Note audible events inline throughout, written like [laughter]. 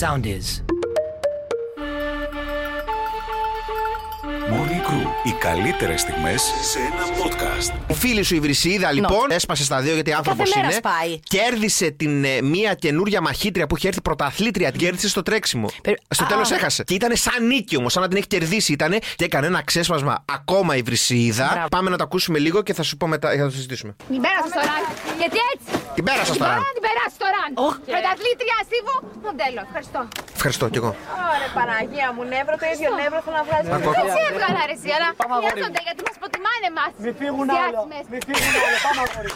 sound is. Morning Crew. Οι καλύτερες στιγμές σε ένα podcast. Η φίλης σου η Βρυσίδα λοιπόν έσπασε στα δύο γιατί άνθρωπος Κάθε μέρα είναι. σπάει. Κέρδισε την ε, μία καινούρια μαχήτρια που είχε έρθει πρωταθλήτρια. Την κέρδισε στο τρέξιμο. Περι- Στο Α. τέλος έχασε. Και ήταν σαν νίκη όμως, σαν να την έχει κερδίσει ήταν και έκανε ένα ξέσπασμα ακόμα η Βρυσίδα. Μπράβο. Πάμε να το ακούσουμε λίγο και θα σου πω μετά, θα το συζητήσουμε. Την πέρασα στο ραν. Γιατί έτσι; Την πέρασα στο ραν. Μπορώ να την περάσεις στο ραν. Πρωταθλήτρια Σύβου μοντέλο. Ευχαριστώ. Ευχαριστώ κι εγώ. Ωραία, Παναγία μου, νεύρο, το ίδιο νεύρο θέλω να βγάλεις. Ακούω. Έτσι έβγαλα ρε εσύ, αλλά χρειάζονται γιατί μας υποτιμάνε εμάς. Μη φύγουν άλλο. Μη φύγουν άλλο. Πάμε αγόρι.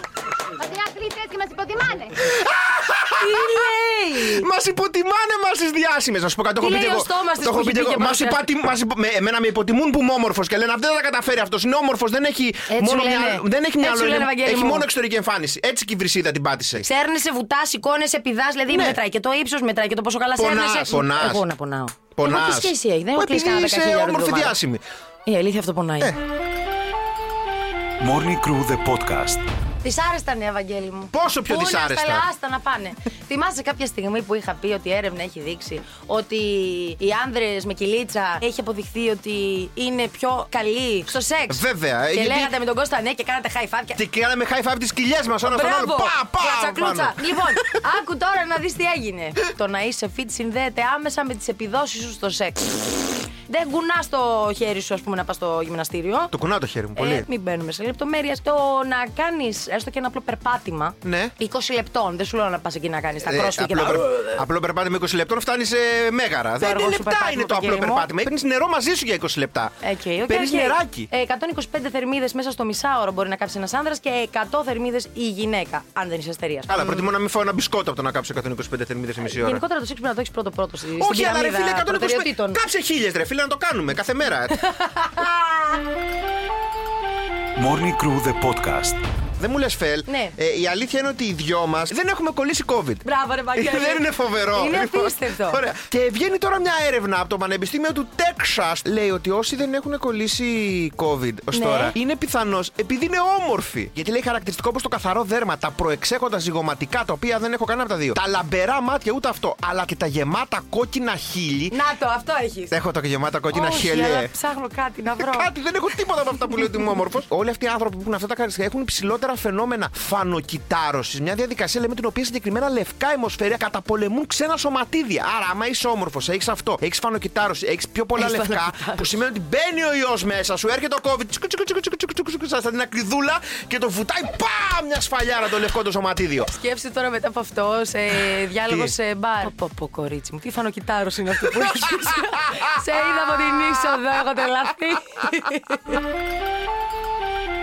Μας είναι αθλητές και μας υποτιμάνε. [laughs] Τι λέει! Μα υποτιμάνε μας τις διάσημες. Να σου πω κάτι, το Τι έχω πει λέει και εγώ. ο στόμας της Το έχω που πει έχει και πει εγώ. και Μας παρουσιάζει; υπατι- μας υπο- με- Εμένα με υποτιμούν που είμαι όμορφος και λένε αυτός δεν θα καταφέρει αυτός. Είναι όμορφος, δεν έχει Έτσι μόνο σου λένε. μια- δεν έχει Έτσι μυαλό. σου λένε, είναι- Βαγγέλη Έχει μου. μόνο εξωτερική εμφάνιση. Έτσι και η βρυσίδα την πάτησε. Σέρνεσαι, βουτάς, σηκώνεσαι, πηδά, δηλαδή Ναι. μετράει και το ύψος, μετράει και το πόσο καλά Πονάς, σέρνεσαι. πονάς. Εγώ να πονάω. Πονάς. Εγώ τι σχέση έχει, δεν Μα έχω κλείσει επειδή κανένα είσαι 10.000 όμορφη εβδομάδα. διάσημη. Η αλήθεια αυτό πονάει. Ε. Morning Crew the podcast. Δυσάρεστα ναι, Ευαγγέλη μου. Πόσο πιο Πού να δυσάρεστα; στα άστα να πάνε. Θυμάσαι κάποια στιγμή που είχα πει ότι η έρευνα έχει δείξει ότι οι άνδρες με κυλίτσα έχει αποδειχθεί ότι είναι πιο καλοί στο σεξ; Βέβαια, Και γιατί- λέγατε με τον Κώστα ναι και κάνατε high five. Και... Και κάναμε high five τις κοιλιές μας. Ένα στον άλλο. Μπράβο! Πα, πα, Κλατσακλούτσα. πάνω. Λοιπόν, άκου τώρα να δεις τι έγινε. το να είσαι fit συνδέεται άμεσα με τις επιδόσεις σου στο σεξ. Δεν κουνάς το χέρι σου, ας πούμε, να πας στο γυμναστήριο. Το κουνάω το χέρι μου, πολύ. Ε, μην μπαίνουμε σε λεπτομέρειες. Το να κάνεις έστω και ένα απλό περπάτημα. Ναι. 20 λεπτών. Δεν σου λέω να πας εκεί να κάνεις τα Ε, κρόσφι και απλό, να. περ- απλό περπάτημα 20 λεπτών φτάνει σε μέγαρα. Δεν αργό είναι σου λεπτά περπάτημα, είναι το το απλό κύριε μου. περπάτημα. Παίρνεις νερό μαζί σου για 20 λεπτά. Okay, okay, Παίρνεις okay. νεράκι. Ε, 125 θερμίδες μέσα στο μισάωρο μπορεί να κάψει ένας άνδρας και 100 θερμίδες η γυναίκα, αν δεν είσαι αστερίας. Καλά, προτιμώ να μην φάω ένα μπισκότο από το να κάψω 125 θερμίδες σε μισή ώρα. Γενικότερα το σεξ πρέπει να το έχεις πρώτο-πρώτο στη στην Όχι, αλλά ρε πυραμίδα φίλε, 125. προτεραιοτήτων. Κάψε χίλιες, ρε φίλε, να το κάνουμε κάθε μέρα. Morning Crew the podcast. Δεν μου λες, Φελ. Ναι. Ε, η αλήθεια είναι ότι οι δυο μας δεν έχουμε κολλήσει COVID. Μπράβο, ρε Βαγγέλη. [laughs] δεν είναι φοβερό. Είναι Λοιπόν, απίστευτο. Ωραία. Και βγαίνει τώρα μια έρευνα από το Πανεπιστήμιο του Texas. Λέει ότι όσοι δεν έχουν κολλήσει COVID ως Ναι. τώρα είναι πιθανώς επειδή είναι όμορφοι. Γιατί λέει χαρακτηριστικό όπω το καθαρό δέρμα, τα προεξέχοντα ζυγοματικά, τα οποία δεν έχω κανένα από τα δύο. Τα λαμπερά μάτια, ούτε αυτό. Αλλά και τα γεμάτα κόκκινα χείλη. Να το, αυτό έχεις. Έχω τα γεμάτα κόκκινα Όχι, χείλη. αλλά ψάχνω κάτι να βρω. Κάτι, δεν έχω τίποτα από αυτά που λέω ότι είμαι όμορφος. [laughs] Όλοι αυτοί οι άνθρωποι που έχουν αυτά τα χαρακτηριστικά έχουν υψηλότερα φαινόμενα φανοκυτάρωσης. Μια διαδικασία λέμε την οποία συγκεκριμένα λευκά αιμοσφαίρια καταπολεμούν ξένα σωματίδια. Άρα, άμα είσαι όμορφος, έχεις αυτό, έχεις φανοκυτάρωση, έχεις πιο πολλά Έχεις λευκά, φανοκυτάρωση. που σημαίνει ότι μπαίνει ο ιός μέσα σου, έρχεται ο COVID, τσικου, τσικου, τσικου, τσικου, τσικου, τσικου, σαν την ακριδούλα και το βουτάει πά μια σφαλιάρα το λευκό το σωματίδιο. Σκέψτε τώρα μετά από αυτό σε διάλογο Τι; σε μπαρ. Πω, πω, πω, κορίτσι μου, τι φανοκυτάρο είναι αυτό που [laughs] έχεις. Σε είδα από την είσοδο, έχω τρελαθεί. [laughs]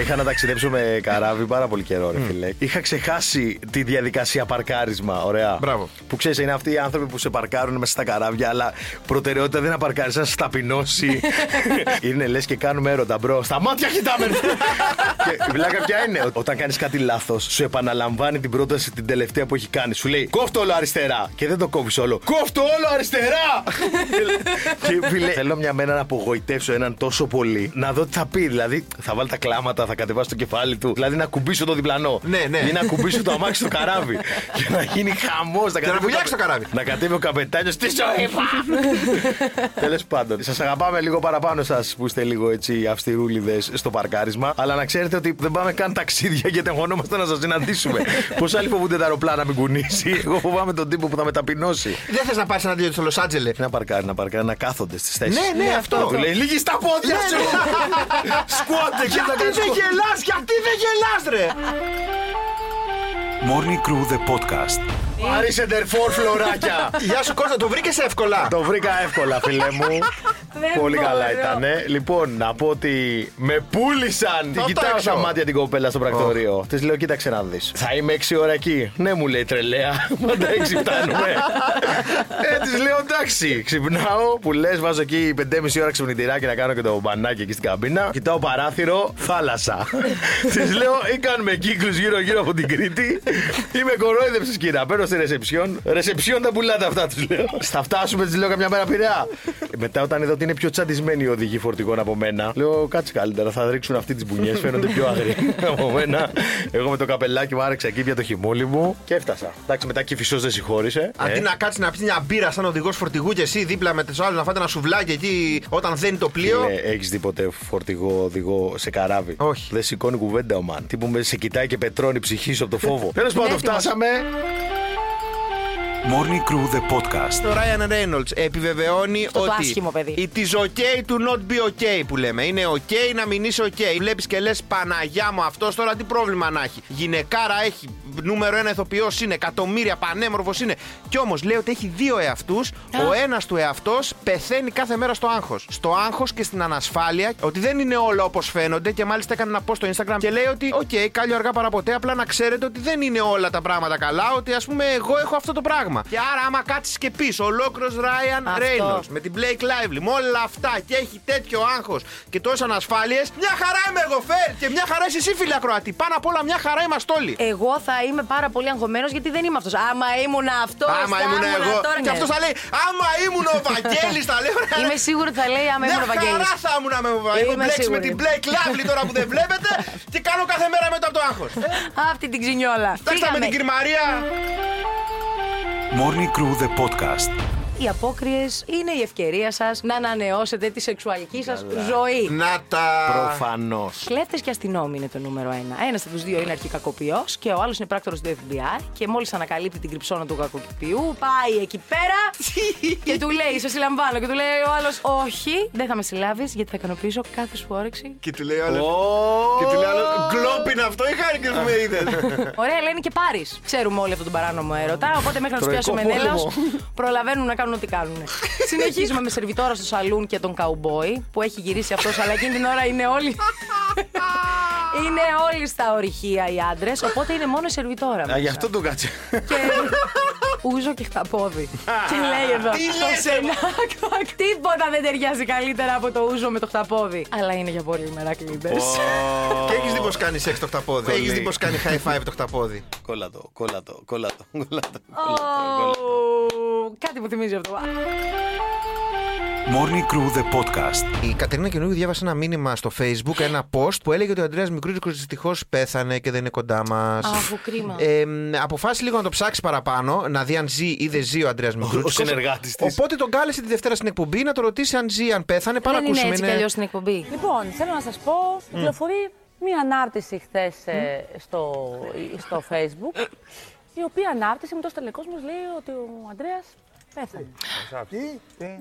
Είχα να ταξιδέψω με καράβι πάρα πολύ καιρό, ρε φίλε. Είχα ξεχάσει τη διαδικασία παρκάρισμα. Ωραία. Μπράβο. Που ξέρεις, είναι αυτοί οι άνθρωποι που σε παρκάρουν μέσα στα καράβια, αλλά προτεραιότητα δεν είναι να παρκάρεις, να σε ταπεινώσει. [laughs] είναι λες και κάνουμε έρωτα, bro. Στα μάτια κοιτάμε. [laughs] και η πλάκα ποια είναι. Όταν κάνεις κάτι λάθος, σου επαναλαμβάνει την πρόταση την τελευταία που έχει κάνει. Σου λέει Κόφτο όλο αριστερά. Και δεν το κόβεις όλο. Κόφτο όλο αριστερά. [laughs] και φίλε, θέλω μια μέρα να απογοητεύσω έναν τόσο πολύ. Να δω τι θα πει. Δηλαδή, θα βάλει τα κλάματα, θα κατεβάσει το κεφάλι του. Δηλαδή, να ακουμπήσω το διπλανό. Ναι, ναι. Ή να ακουμπήσω το αμάξι στο καράβι. [laughs] και να γίνει χαμός. να βουλιάξει το καράβι. Να κατέβει ο καπετάνιος. Τι ζωή, [laughs] Τέλος πάντων, σας αγαπάμε λίγο παραπάνω εσά που είστε λίγο έτσι αυστηρούλιδες στο παρκάρισμα. Αλλά να ξέρετε ότι δεν πάμε καν ταξίδια γιατί αγωνόμαστε να σας συναντήσουμε. Πώ άλλοι φοβούνται τα αεροπλάνα να μην κουνήσει. Εγώ φοβάμαι τον τύπο που θα με ταπεινώσει. Δεν θες να πάρεις ένα δύο στο Λος Άντζελες; Να παρκάρει, να παρκάρει, να κάθονται στις θέσεις. Ναι, ναι, αυτό. Του λέει λίγη στα πόδια σου! Σκουάτε και θα Γιατί κάνεις δεν γελάς, γιατί δεν γελάς ρε Morning Crew the podcast. Πάρει σεντερφόρ φλωράκια! [laughs] Γεια σου Κώστα, το βρήκες εύκολα; Το βρήκα εύκολα, φίλε μου. [laughs] Πολύ μπορώ. καλά ήταν. Λοιπόν, να πω ότι με πούλησαν. Την το κοιτάω έξω. στα μάτια την κοπέλα στο πρακτορείο. Της λέω, κοίταξε να δεις. Θα είμαι 6 ώρα εκεί. Ναι, μου λέει τρελαία. [laughs] Πάντα 6 φτάνουμε. ε, της λέω εντάξει. Ξυπνάω που λες, βάζω εκεί 5,5 ώρα ξυπνητηράκι να κάνω και το μπανάκι εκεί στην καμπίνα. Κοιτάω παράθυρο, θάλασσα. [laughs] της λέω, ή κάνουμε κύκλους γύρω-γύρω από την Κρήτη. Ή με κορόιδεψες, κύρα. Παίρνω στη ρεσεψιόν. Ρεσεψιόν τα πουλάτε αυτά, του λέω. Θα φτάσουμε, της λέω καμιά μέρα πειραιά. Μετά όταν είδα ότι ότι είναι πιο τσαντισμένοι οι οδηγοί φορτηγών από μένα. Λέω κάτσε καλύτερα, θα ρίξουν αυτή τις μπουνιές, φαίνονται πιο άγριοι [laughs] από μένα. Εγώ με το καπελάκι μου άρεξα εκεί για το χειμώλι μου και έφτασα. Εντάξει, μετά και φυσός δεν συγχώρησε. Αντί Ε, να κάτσει να πει μια μπύρα σαν οδηγός φορτηγού και εσύ δίπλα με τους άλλους να φάτε ένα σουβλάκι εκεί όταν δένει το πλοίο. Έχεις δει ποτέ φορτηγό οδηγό σε καράβι; Όχι. Δεν σηκώνει κουβέντα ο μαν. Τι που με σε κοιτάει και πετρώνει η ψυχής σου από το φόβο. Τέλος πάντων, έτοιμος. φτάσαμε. Morning Crew the podcast. Το Ryan Reynolds επιβεβαιώνει Αυτό το ότι άσχημο παιδί. it is okay to not be okay που λέμε. Είναι okay να μην είσαι okay. Βλέπεις και λες Παναγιά μου αυτός τώρα τι πρόβλημα να έχει. Γυναικάρα έχει, νούμερο ένα ηθοποιός είναι, εκατομμύρια πανέμορφος είναι. Κι όμως λέει ότι έχει δύο εαυτούς. Ο ένας του εαυτός πεθαίνει κάθε μέρα στο άγχος. Στο άγχος και στην ανασφάλεια ότι δεν είναι όλα όπως φαίνονται και μάλιστα έκανε ένα post στο Instagram και λέει ότι, οκ, κάλλιο αργά παρά ποτέ. Απλά να ξέρετε ότι δεν είναι όλα τα πράγματα καλά. Ότι ας πούμε εγώ έχω αυτό το πράγμα. Και άρα, άμα κάτσεις και πεις ολόκληρος Ryan Αυτό. Reynolds με την Blake Lively, με όλα αυτά και έχει τέτοιο άγχος και τόσες ανασφάλειες, μια χαρά είμαι εγώ, Φερ! Και μια χαρά είσαι εσύ, φίλε Ακροατή. Πάνω απ' όλα, μια χαρά είμαστε όλοι. Εγώ θα είμαι πάρα πολύ αγχωμένος γιατί δεν είμαι αυτός. Άμα ήμουν αυτός. Άμα ήμουν εγώ. Τώρα, Και ναι. αυτός θα λέει, Άμα ήμουν ο Βαγγέλης θα λέει. ωραία, Είμαι σίγουρη ότι θα λέει άμα ήμουν ο Μια Βαγγέλης. χαρά θα ήμουν με Έχω Είμαι μπλέξει με σίγουρη. την Blake Lively τώρα που δεν βλέπετε και κάνω κάθε μέρα μετά από το άγχος. Αυτή την ξινιόλα. Εντάξει με Φύγαμε. την κυρία Μαρία. Morning Crew the podcast. Οι απόκριες είναι η ευκαιρία σας να ανανεώσετε τη σεξουαλική σας ζωή. Να τα. Προφανώς. Κλέφτες και αστυνόμοι είναι το νούμερο ένα. Ένας από τους δύο είναι αρχικακοποιό και ο άλλος είναι πράκτορας του FBI. Και μόλις ανακαλύπτει την κρυψώνα του κακοποιού, πάει εκεί πέρα [laughs] και του λέει: Σε συλλαμβάνω. Και του λέει ο άλλος: Όχι, δεν θα με συλλάβεις γιατί θα ικανοποιήσω κάθε σου όρεξη. Και του λέει ο άλλος- Και του λέει άλλος, Γκλόπ είναι αυτό ή χάρη και που με είδες. [laughs] Ωραία, λένε και πάρεις. Ξέρουμε όλοι αυτόν τον παράνομο έρωτα. Οπότε μέχρι να τους Τροϊκό πιάσουμε πόλεμο. νέλο, προλαβαίνουν να κάνουν ό,τι κάνουν. [laughs] Συνεχίζουμε με σερβιτόρα στο σαλούν και τον καουμπόι που έχει γυρίσει αυτός, αλλά εκείνη την ώρα είναι όλοι. [laughs] είναι όλοι στα ορυχεία οι άντρες, οπότε είναι μόνο η σερβιτόρα. Α, μέσα. γι' αυτό το κάτσε. Και ούζο και χταπόδι. [laughs] και λέει εδώ. Τι το λες, σενάκο. Τίποτα δεν ταιριάζει καλύτερα από το ούζο με το χταπόδι. Αλλά είναι για πολύ μερακλείδε. Και έχεις δει πως κάνει σεξ το χταπόδι; Έχεις δει πως κάνει high five το χταπόδι; Κόλλα το, κόλλα το, κόλλα το, κόλλα το. Κάτι που θυμίζει αυτό. Morning Crew the podcast. Η Κατερίνα Καινούργιου διάβασε ένα μήνυμα στο Facebook, ένα post που έλεγε ότι ο Αντρέας Μικρούτσικος δυστυχώς πέθανε και δεν είναι κοντά μας. Αχ, κρίμα. Ε, μ, αποφάσισε λίγο να το ψάξει παραπάνω, να δει αν ζει ή δεν ζει ο Αντρέας Μικρούτσικος. συνεργάτης της. Οπότε τον κάλεσε τη Δευτέρα στην εκπομπή να το ρωτήσει αν ζει, αν πέθανε. Πάμε Δεν να είναι ακούσουμε. έτσι κι αλλιώς στην εκπομπή. Λοιπόν, θέλω να σας πω, κυκλοφορεί μία ανάρτηση χθες στο, στο Facebook, η οποία ανάρτηση με το τελικός μας λέει ότι ο Ανδρέας πέθανε.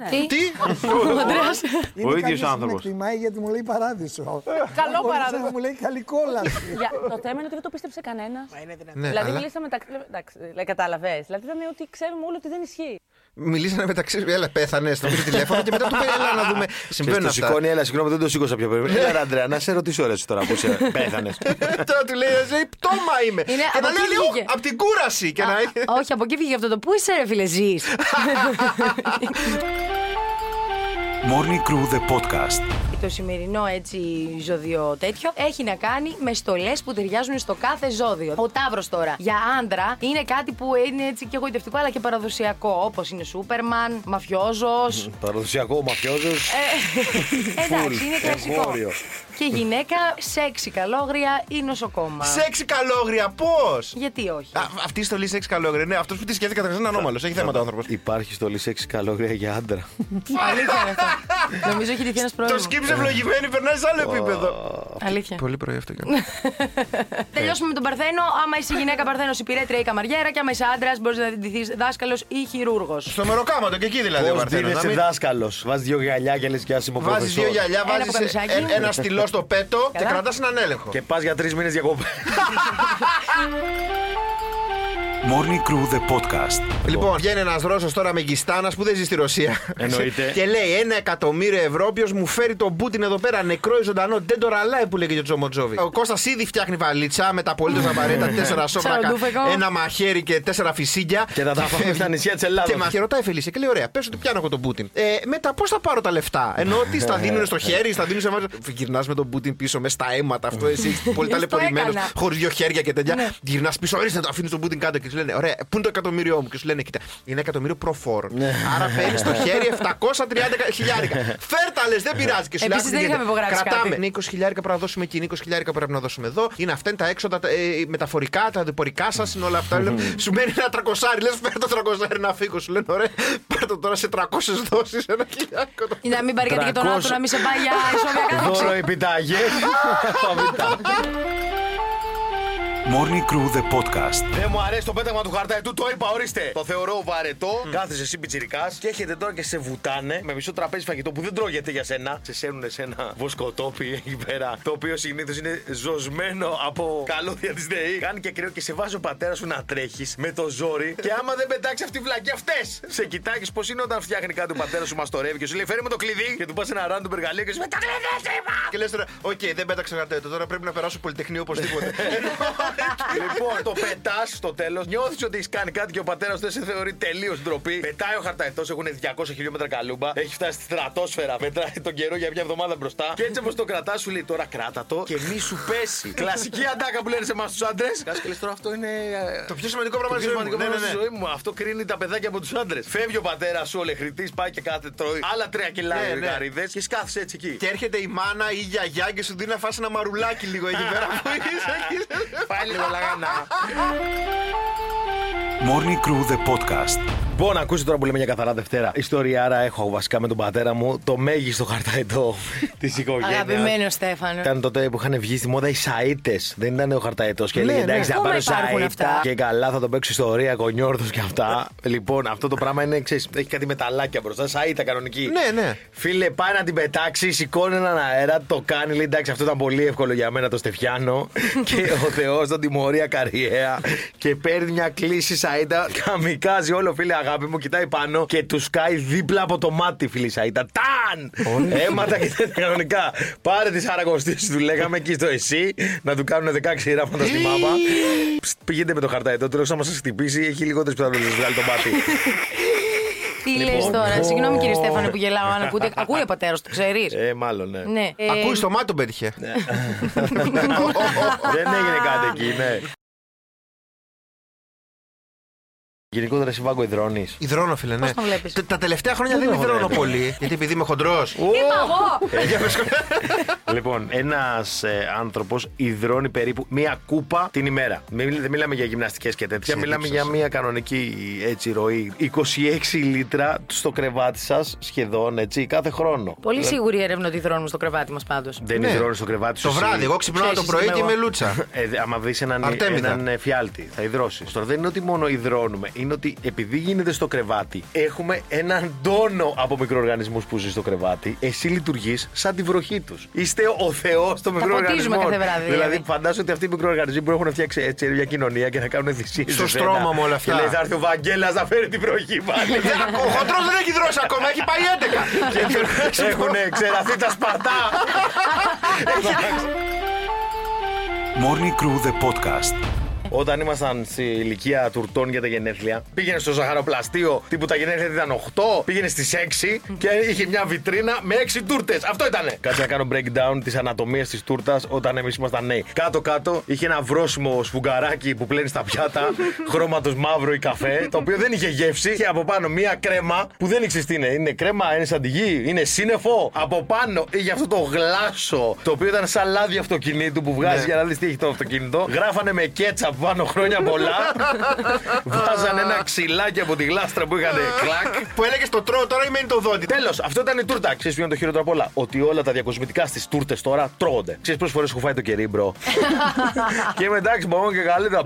Τι, Τι; ο Ανδρέας. Ο ίδιος άνθρωπος. Με τιμάει γιατί μου λέει παράδεισο. Καλό Χωρίς παράδεισο. να Μου λέει καλή κόλαση. Για, το θέμα είναι ότι δεν το πίστεψε κανένας. Ναι, δηλαδή, αλλά μιλήσαμε μεταξύ. Εντάξει, δηλαδή, κατάλαβες. Δηλαδή, ήταν ότι ξέρουμε όλοι ότι δεν ισχύει. Μιλήσανε μεταξύ. Έλα, πέθανε στο πήρε τηλέφωνο και μετά του είπε, Έλα να δούμε. Και Συμβαίνουν στο αυτά. σηκώνει, έλα, συγγνώμη, δεν το σήκωσα πιο πριν. Έλα, ρε, Αντρέα, να σε ρωτήσω ρε, εσύ τώρα που είσαι [laughs] πέθανες. Τώρα του λέει, Ζωή, πτώμα είμαι. Είναι Και από να λέει εκεί λίγο βγήκε. από την κούραση. Και να Όχι, από εκεί βγήκε αυτό το. Πού είσαι, ρε φίλε, ζεις; [laughs] Morning Crew the podcast. Το σημερινό έτσι ζώδιο τέτοιο έχει να κάνει με στολές που ταιριάζουν στο κάθε ζώδιο. Ο Ταύρος τώρα για άντρα είναι κάτι που είναι έτσι και εγωιτευτικό αλλά και παραδοσιακό. Όπως είναι Σούπερμαν, Μαφιόζος. Παραδοσιακό μαφιόζος. [laughs] Εντάξει, είναι κλασικό. εγχώριο. Και γυναίκα, σεξι καλόγρια ή νοσοκόμα. Σεξι καλόγρια, πώς! Γιατί όχι; Αυτή η στολή σεξ καλόγρια. Ναι, αυτός που τη σκέφτηκα καταρχά είναι ανώμαλο. Έχει θέματα ο [laughs] άνθρωπο. Υπάρχει στολή σεξ καλόγρια για άντρα. Αλήθεια είναι αυτό. Νομίζω έχει τυχεί ένας Το πρόβλημα. σκύψε ευλογημένη, περνάει σε άλλο επίπεδο. Αλήθεια. Πολύ πρωί αυτό και [laughs] Τελειώσουμε με τον Παρθένο. Άμα είσαι γυναίκα Παρθένος, υπηρέτρια ή καμαριέρα. Και άμα είσαι άντρας, μπορείς να ντυθεί δάσκαλος ή χειρούργος. Στο μεροκάματο και εκεί δηλαδή ο Πώς Παρθένος, να δίνεσαι μην- δάσκαλος; Βάζεις δύο γυαλιά και λες και άσημο Βάζεις δύο γυαλιά, Ένα βάζεις πουκαμισάκι. ένα στυλό στο πέτο και Καλά. κρατάς έναν έλεγχο. Και πας για τρεις μήνες διακοπές. [laughs] Morning Crew the podcast. Λοιπόν, βγαίνει ένας Ρώσος τώρα με γκιστάνα που δεν ζει στη Ρωσία. Εννοείται. και λέει ένα εκατομμύριο ευρώ, όποιος μου φέρει τον Πούτιν εδώ πέρα νεκρό ή ζωντανό. Δεν το ραλάει που λέγεται ο Τζομοτζόβι. Ο Κώστας ήδη φτιάχνει βαλίτσα με τα απολύτως απαραίτητα τέσσερα σόφρακα, Σαραντούφεκο. ένα μαχαίρι και τέσσερα φυσίγια. Και θα τα πάμε στα νησιά της Ελλάδα. Και μα και ρωτάει η Φελίσια και λέει: Ωραία, πες ότι πιάνω εγώ τον Πούτιν. Ε, μετά πώς θα πάρω τα λεφτά; Ενώ τι στα δίνουν στο χέρι, στα δίνουν σε εμά. Γυρνάς με τον Πούτιν πίσω μες στα αίματα αυτό, εσύ [laughs] πολύ το ταλαιπωρημένος, έκανα. χωρίς δύο χέρια και τέτοια. Γυρνάς πίσω, ορίστε το αφήνεις τον Πούτιν κάτω και σου λένε, ωραία, πού είναι το εκατομμύριό μου. Και σου λένε, κοίτα, είναι εκατομμύριο προφόρων. Άρα παίρνεις στο χέρι 730 χιλιάρικα. Φέρτα λες, δεν πειράζει. Και σου λέει, Επίσης «Άκου τι δεν είχαμε γίνεται. υπογράψει Κρατάμε. κάτι. Είναι 20 χιλιάρικα πρέπει να δώσουμε εκεί, είναι 20 χιλιάρικα πρέπει να δώσουμε εδώ. Είναι αυτά είναι τα έξοδα τα, ε, μεταφορικά, τα διπορικά σας, είναι όλα αυτά. Λέμε, [laughs] σου μένει ένα τρακοσάρι, λες, φέρ το τρακοσάρι να φύγω. Σου λένε, ωραία, πάρ το τώρα σε 300 δόσεις ένα χιλιάρικο. Ή να μην πάρει κάτι για τον 300. Άτο να μην σε πάει για ισόβια κάθειρξη. Δώρο επιταγές. [laughs] [laughs] Morning Crew The Podcast. Δεν μου αρέσει το πέταγμα του χαρταετού, το είπα, ορίστε. Το θεωρώ βαρετό. Κάθεσαι εσύ πιτσιρικάς και έχετε τώρα και σε βουτάνε με μισό τραπέζι φαγητό που δεν τρώγεται για σένα. Σε σέρνουνε σε ένα βοσκοτόπι εκεί πέρα. Το οποίο συνήθως είναι ζωσμένο από καλώδια της ΔΕΗ. Κάνει και κρύο και σε βάζει ο πατέρας σου να τρέχεις με το ζόρι. Και άμα δεν πετάξει αυτή τη βλακεία, αυτές. Σε κοιτάξεις πώς είναι όταν φτιάχνει κάτι ο πατέρας σου μαστορεύει και σου λέει φέρε μου το κλειδί. Και του πας ένα random εργαλείο και σου λέει το κλειδί σου είπα. Και λες τώρα, οκ, δεν πέταξε χαρταετό, τώρα πρέπει να περάσω πολυτεχνείο οπωσδήποτε. [laughs] λοιπόν, το πετάς στο τέλος, νιώθεις ότι έχεις κάνει κάτι και ο πατέρας δεν σε θεωρεί τελείως ντροπή. Πετάει ο χαρταετός, έχουν 200 χιλιόμετρα καλούμπα, έχει φτάσει στη στρατόσφαιρα, μετράει τον καιρό για μια εβδομάδα μπροστά. Και έτσι όπως το κρατάς, σου λέει τώρα κράτα το και μη σου πέσει. [laughs] Κλασική αντάκα που λένε σε εμάς τους άντρες. Κάτσε και λες, τώρα αυτό είναι. ε, Το πιο σημαντικό πράγμα το στη πιο ζωή μου. σημαντικό Ναι, πράγμα ναι, στη ναι. ζωή μου. Αυτό κρίνει τα παιδάκια από τους άντρες. Φεύγει ο πατέρας σου, ο λεχρητής, πάει και κάθε τρώει άλλα τρία κιλά Ναι, ναι. γαρίδε και σκάθεσαι έτσι εκεί. Και έρχεται η μάνα ή η γιαγιά και σου δίνει να φας ένα μαρουλάκι λίγο εκεί [laughs] πέρα που είσαι. Πάει λίγο λαγανά. Morning Crew The Podcast. Λοιπόν, ακούστε τώρα που λέμε για καθαρά Δευτέρα. Ιστοριάρα έχω βασικά με τον πατέρα μου το μέγιστο χαρταετό [laughs] της οικογένειας. Αγαπημένο Στέφανο. Ήταν τότε που είχαν βγει στη μόδα οι σαΐτες. Δεν ήταν ο χαρταετός. Και Ναι, έλεγε ναι. εντάξει, θα Ακόμα πάρω υπάρχουν σαΐτα. αυτά. Και καλά θα τον παίξω ιστορία, κονιόρδο και αυτά. λοιπόν, αυτό το πράγμα είναι, ξέρεις, έχει κάτι μεταλλάκια μπροστά. Σαΐτα κανονική. Ναι, ναι. Φίλε, πάει να την πετάξει, σηκώνει έναν αέρα, το κάνει. Λέει εντάξει, αυτό ήταν πολύ εύκολο για μένα το Στεφιάνο. [laughs] και ο Θεός τον τιμωρεί ακαριέα. και παίρνει μια κλίση σαΐτα, καμικάζει όλο, φίλε, αγάπη μου, κοιτάει πάνω και του σκάει δίπλα από το μάτι, φίλε η σαΐτα. Ταν! Αίματα και τέτοια κανονικά. Πάρε τη σαρακοστή σου, του λέγαμε εκεί στο εσύ, να του κάνουν 16 ράματα στη μάπα. Ψτ, Πηγαίνετε με το χαρταετό, του λέω να μα χτυπήσει, έχει λιγότερες πιθανότητες να βγάλει το μάτι. Τι Λοιπόν. λες τώρα, συγγνώμη κύριε Στέφανο που γελάω, αν ακούτε. Ακούει ο πατέρας του, ξέρεις. Ε, μάλλον, ναι. Ναι. Ε, Ακούει το μάτι τον πέτυχε. [laughs] Δεν έγινε κάτι εκεί, ναι. Γενικότερα εσύ βάγκο υδρώνεις. Υδρώνω, φίλε, ναι. Πώς τον βλέπεις; Τα- Τα τελευταία χρόνια δεν τον υδρώνω βλέπω. πολύ. Γιατί επειδή είμαι χοντρός. Είπα εγώ! [laughs] Λοιπόν, ένας άνθρωπος υδρώνει περίπου μία κούπα την ημέρα. Μην- Δεν μιλάμε για γυμναστικές και τέτοια. Μιλάμε για μία κανονική έτσι, ροή. 26 λίτρα στο κρεβάτι σας σχεδόν έτσι κάθε χρόνο. Πολύ σίγουρη έρευνα ότι δρώνουμε στο κρεβάτι μας πάντως. Δεν Ναι. υδρώνεις στο κρεβάτι σου. Το εσύ. βράδυ, εγώ ξυπνάω το Ξέρεις, πρωί είμαι και εγώ. με λούτσα. Ε, δε- άμα δει έναν, Αρτέμιδα. έναν ε, φιάλτη, θα υδρώσεις. Τώρα δεν είναι ότι μόνο υδρώνουμε, είναι ότι επειδή γίνεται στο κρεβάτι, έχουμε έναν τόνο από μικροοργανισμούς που ζει στο κρεβάτι. Εσύ λειτουργείς σαν τη βροχή τους. Είστε ο Θεός των μικροοργανισμών. ποτίζουμε κάθε βράδυ, Δηλαδή, δηλαδή. φαντάζομαι ότι αυτοί οι μικροοργανισμοί που έχουν φτιάξει έτσι μια κοινωνία και να κάνουν θυσίες. Στο στρώμα μου όλα αυτά. Και λέει, θα έρθει ο Βαγγέλας να φέρει την βροχή πάλι. Ο χοντρός δεν έχει δρώσει ακόμα, έχει πάει 11. Έχουν ξεραθεί τα σπαρτά. Morning Crew The Podcast. Όταν ήμασταν στη ηλικία τουρτών για τα γενέθλια, πήγαινε στο ζαχαροπλαστείο τύπου τα γενέθλια ήταν 8, πήγαινε στις 6 και είχε μια βιτρίνα με 6 τούρτες. Αυτό ήτανε. Κάτσε να κάνω breakdown της ανατομίας της τούρτας όταν εμείς ήμασταν νέοι. Κάτω-κάτω είχε ένα βρόσιμο σφουγγαράκι που πλένει στα πιάτα, [laughs] χρώματος μαύρο ή καφέ, το οποίο δεν είχε γεύση και από πάνω μια κρέμα που δεν ήξερε τι είναι. Είναι κρέμα, είναι σαν τη γη, είναι σύννεφο. Από πάνω είχε αυτό το γλάσο, το οποίο ήταν σαν λάδι αυτοκινήτου που βγάζει Ναι. για να δεις τι έχει το αυτοκίνητο. Γράφανε με κέτσα πάνω χρόνια πολλά. [laughs] Βάζανε ένα ξυλάκι από τη γλάστρα που είχαν κλακ. Που έλεγε το τρώω τώρα ή μένει το δόντι. Τέλος, αυτό ήταν η τούρτα. Ξέρεις ποιο είναι το χειρότερο απ' όλα; Ότι όλα τα διακοσμητικά στις τούρτες τώρα τρώγονται. Ξέρεις πόσες φορές έχω φάει το κερί, bro; [laughs] και είμαι εντάξει, μπορούμε και καλύτερα.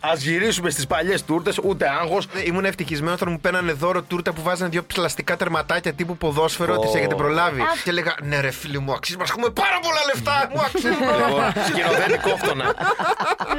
Ας γυρίσουμε στις παλιές τούρτες, ούτε άγχος. Ήμουν ευτυχισμένος όταν μου παίρνανε δώρο τούρτα που βάζανε δύο πλαστικά τερματάκια τύπου ποδόσφαιρο. Τις έχετε προλάβει. Και έλεγα Ναι, ρε φίλοι μου, αξίζει. Μας έχουμε πάρα πολλά λεφτά. Μου αξίζει. Λοιπόν, σκηνοθέτη κόφτωνα. [laughs]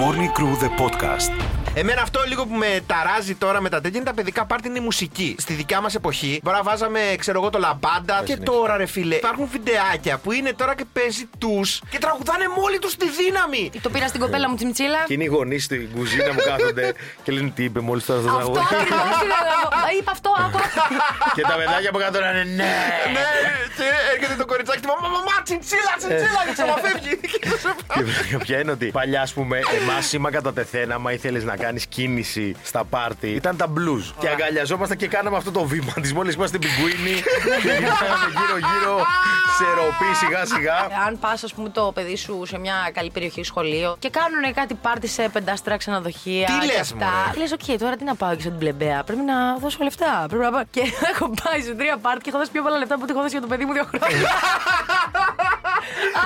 Morning Crew The Podcast. Εμένα αυτό λίγο που με ταράζει τώρα με τα τέτοια είναι τα παιδικά πάρτι είναι η μουσική. Στη δικιά μας εποχή, τώρα βάζαμε, ξέρω εγώ, το λαμπάντα. Και τώρα, ρε φίλε, υπάρχουν βιντεάκια που είναι τώρα και παίζει τους και τραγουδάνε μόλι τους τη δύναμη. Το πήρα στην κοπέλα μου τη Μιτσίλα. Και είναι οι γονείς στην κουζίνα μου κάθονται και λένε τι είπε μόλις τώρα στο Αυτό τραγούδι. ακριβώς Είπα αυτό, άκου. [laughs] Και τα παιδάκια που κάτω λένε ναι. Ναι, και έρχεται το κοριτσάκι του. Μα, μα, μα, τσιντσίλα, τσιντσίλα, και [laughs] ξαναφεύγει. Και το σε Και η ποια είναι ότι παλιά, ας πούμε, [laughs] εμεί Θυμάσαι κατά τεθένα, άμα ήθελες να κάνεις κίνηση στα πάρτι, ήταν τα blues. Και αγκαλιαζόμασταν και κάναμε αυτό το βήμα της μόλις είμαστε πιγκουίνι. και γυρνάμε γύρω-γύρω σε ροπή σιγά σιγά. Αν πας, ας πούμε, το παιδί σου σε μια καλή περιοχή σχολείο και κάνουν κάτι πάρτι σε πεντάστρα ξενοδοχεία. Τι και λες, αυτά. μωρέ; Λες, οκ, τώρα τι να πάω και σαν την πλεμπέα. Πρέπει να δώσω λεφτά. Πρέπει να πάω. Και [laughs] έχω πάει σε τρία πάρτι και έχω δώσει πιο πολλά λεφτά από ό,τι έχω δώσει για το παιδί μου δύο χρόνια. [laughs]